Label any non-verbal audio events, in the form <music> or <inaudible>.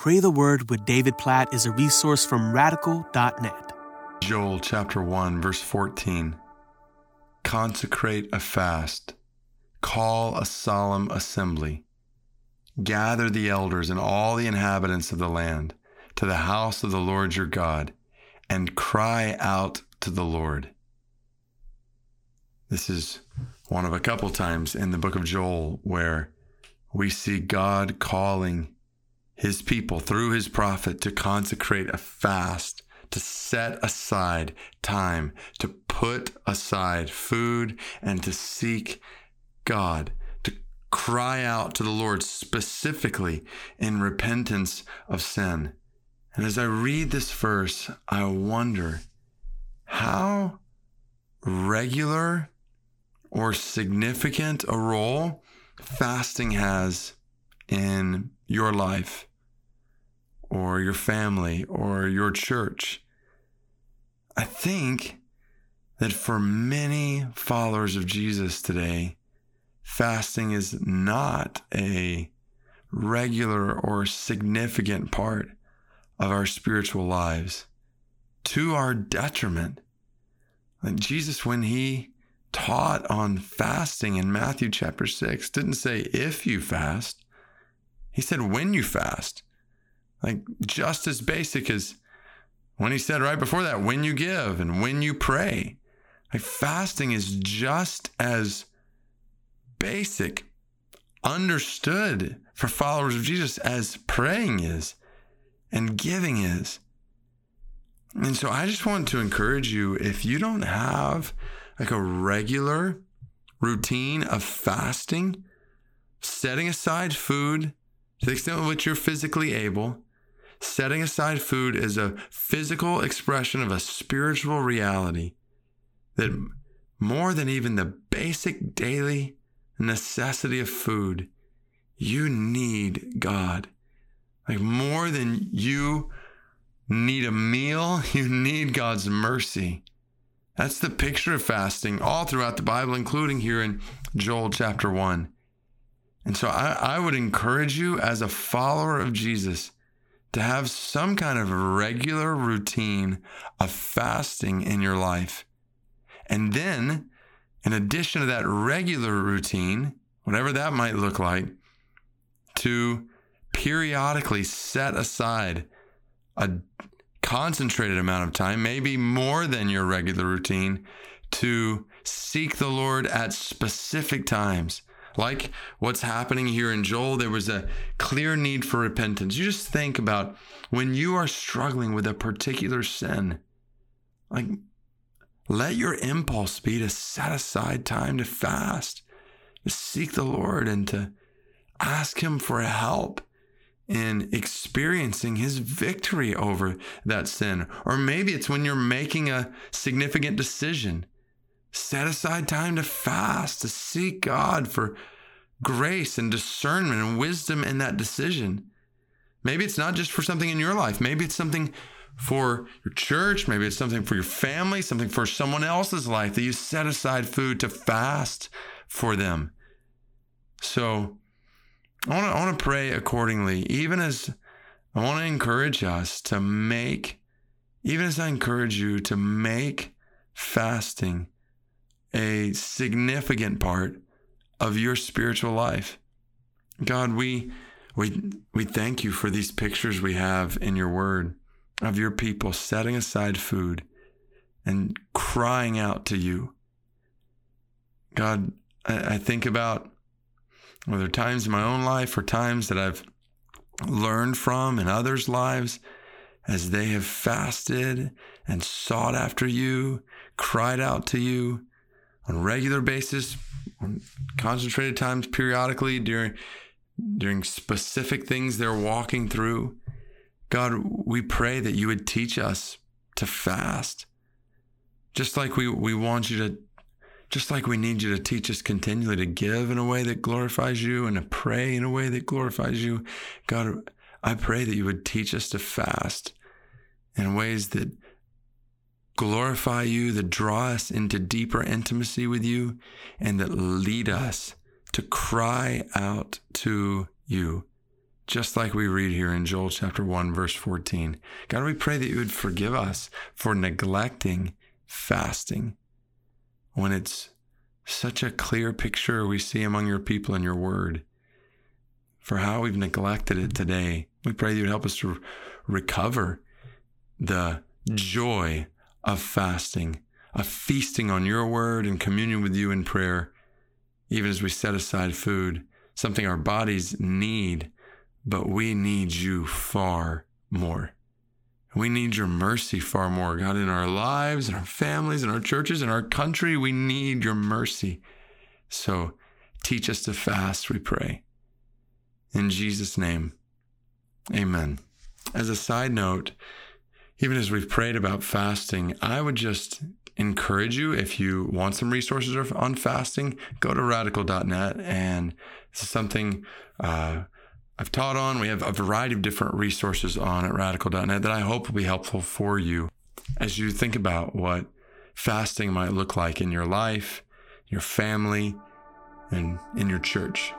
Pray the Word with David Platt is a resource from radical.net. Joel chapter 1, verse 14. Consecrate a fast, call a solemn assembly, gather the elders and all the inhabitants of the land to the house of the Lord your God, and cry out to the Lord. This is one of a couple times in the book of Joel where we see God calling his people through his prophet to consecrate a fast, to set aside time, to put aside food, and to seek God, to cry out to the Lord specifically in repentance of sin. And as I read this verse, I wonder how regular or significant a role fasting has in your life or your family or your church. I think that for many followers of Jesus today, fasting is not a regular or significant part of our spiritual lives to our detriment. And Jesus, when he taught on fasting in Matthew chapter 6, didn't say if you fast, he said when you fast. Like just as basic as when he said right before that, when you give and when you pray. Like fasting is just as basic, understood for followers of Jesus as praying is and giving is. And so I just want to encourage you if you don't have like a regular routine of fasting, setting aside food to the extent to which you're physically able, setting aside food is a physical expression of a spiritual reality that more than even the basic daily necessity of food, you need God. Like more than you need a meal, <laughs> you need God's mercy. That's the picture of fasting all throughout the Bible, including here in Joel chapter 1. And so I, I would encourage you as a follower of Jesus to have some kind of regular routine of fasting in your life. And then, in addition to that regular routine, whatever that might look like, to periodically set aside a concentrated amount of time, maybe more than your regular routine, to seek the Lord at specific times like what's happening here in Joel, there was a clear need for repentance. You just think about when you are struggling with a particular sin, like let your impulse be to set aside time to fast, to seek the Lord, and to ask Him for help in experiencing His victory over that sin. Or maybe it's when you're making a significant decision Set aside time to fast, to seek God for grace and discernment and wisdom in that decision. Maybe it's not just for something in your life. Maybe it's something for your church. Maybe it's something for your family, something for someone else's life that you set aside food to fast for them. So I want to, pray accordingly, even as I want to encourage us to make, even as I encourage you to make fasting a significant part of your spiritual life. God, we we we thank you for these pictures we have in your word of your people setting aside food and crying out to you. God, I, I think about whether times in my own life or times that I've learned from in others' lives as they have fasted and sought after you, cried out to you on a regular basis, on concentrated times periodically during during specific things they're walking through. God, we pray that you would teach us to fast. Just like we, we want you to, just like we need you to teach us continually to give in a way that glorifies you and to pray in a way that glorifies you. God, I pray that you would teach us to fast in ways that glorify you, that draw us into deeper intimacy with you, and that lead us to cry out to you, just like we read here in Joel chapter 1, verse 14. God, we pray that you would forgive us for neglecting fasting when it's such a clear picture we see among your people in your word for how we've neglected it today. We pray that you would help us to recover the joy of fasting, of feasting on your word and communion with you in prayer, even as we set aside food, something our bodies need, but we need you far more. We need your mercy far more, God, in our lives, in our families, in our churches, in our country. We need your mercy. So teach us to fast, we pray. In Jesus' name, amen. As a side note, even as we've prayed about fasting, I would just encourage you if you want some resources on fasting, go to radical.net. And this is something uh, I've taught on. We have a variety of different resources on at radical.net that I hope will be helpful for you as you think about what fasting might look like in your life, your family, and in your church.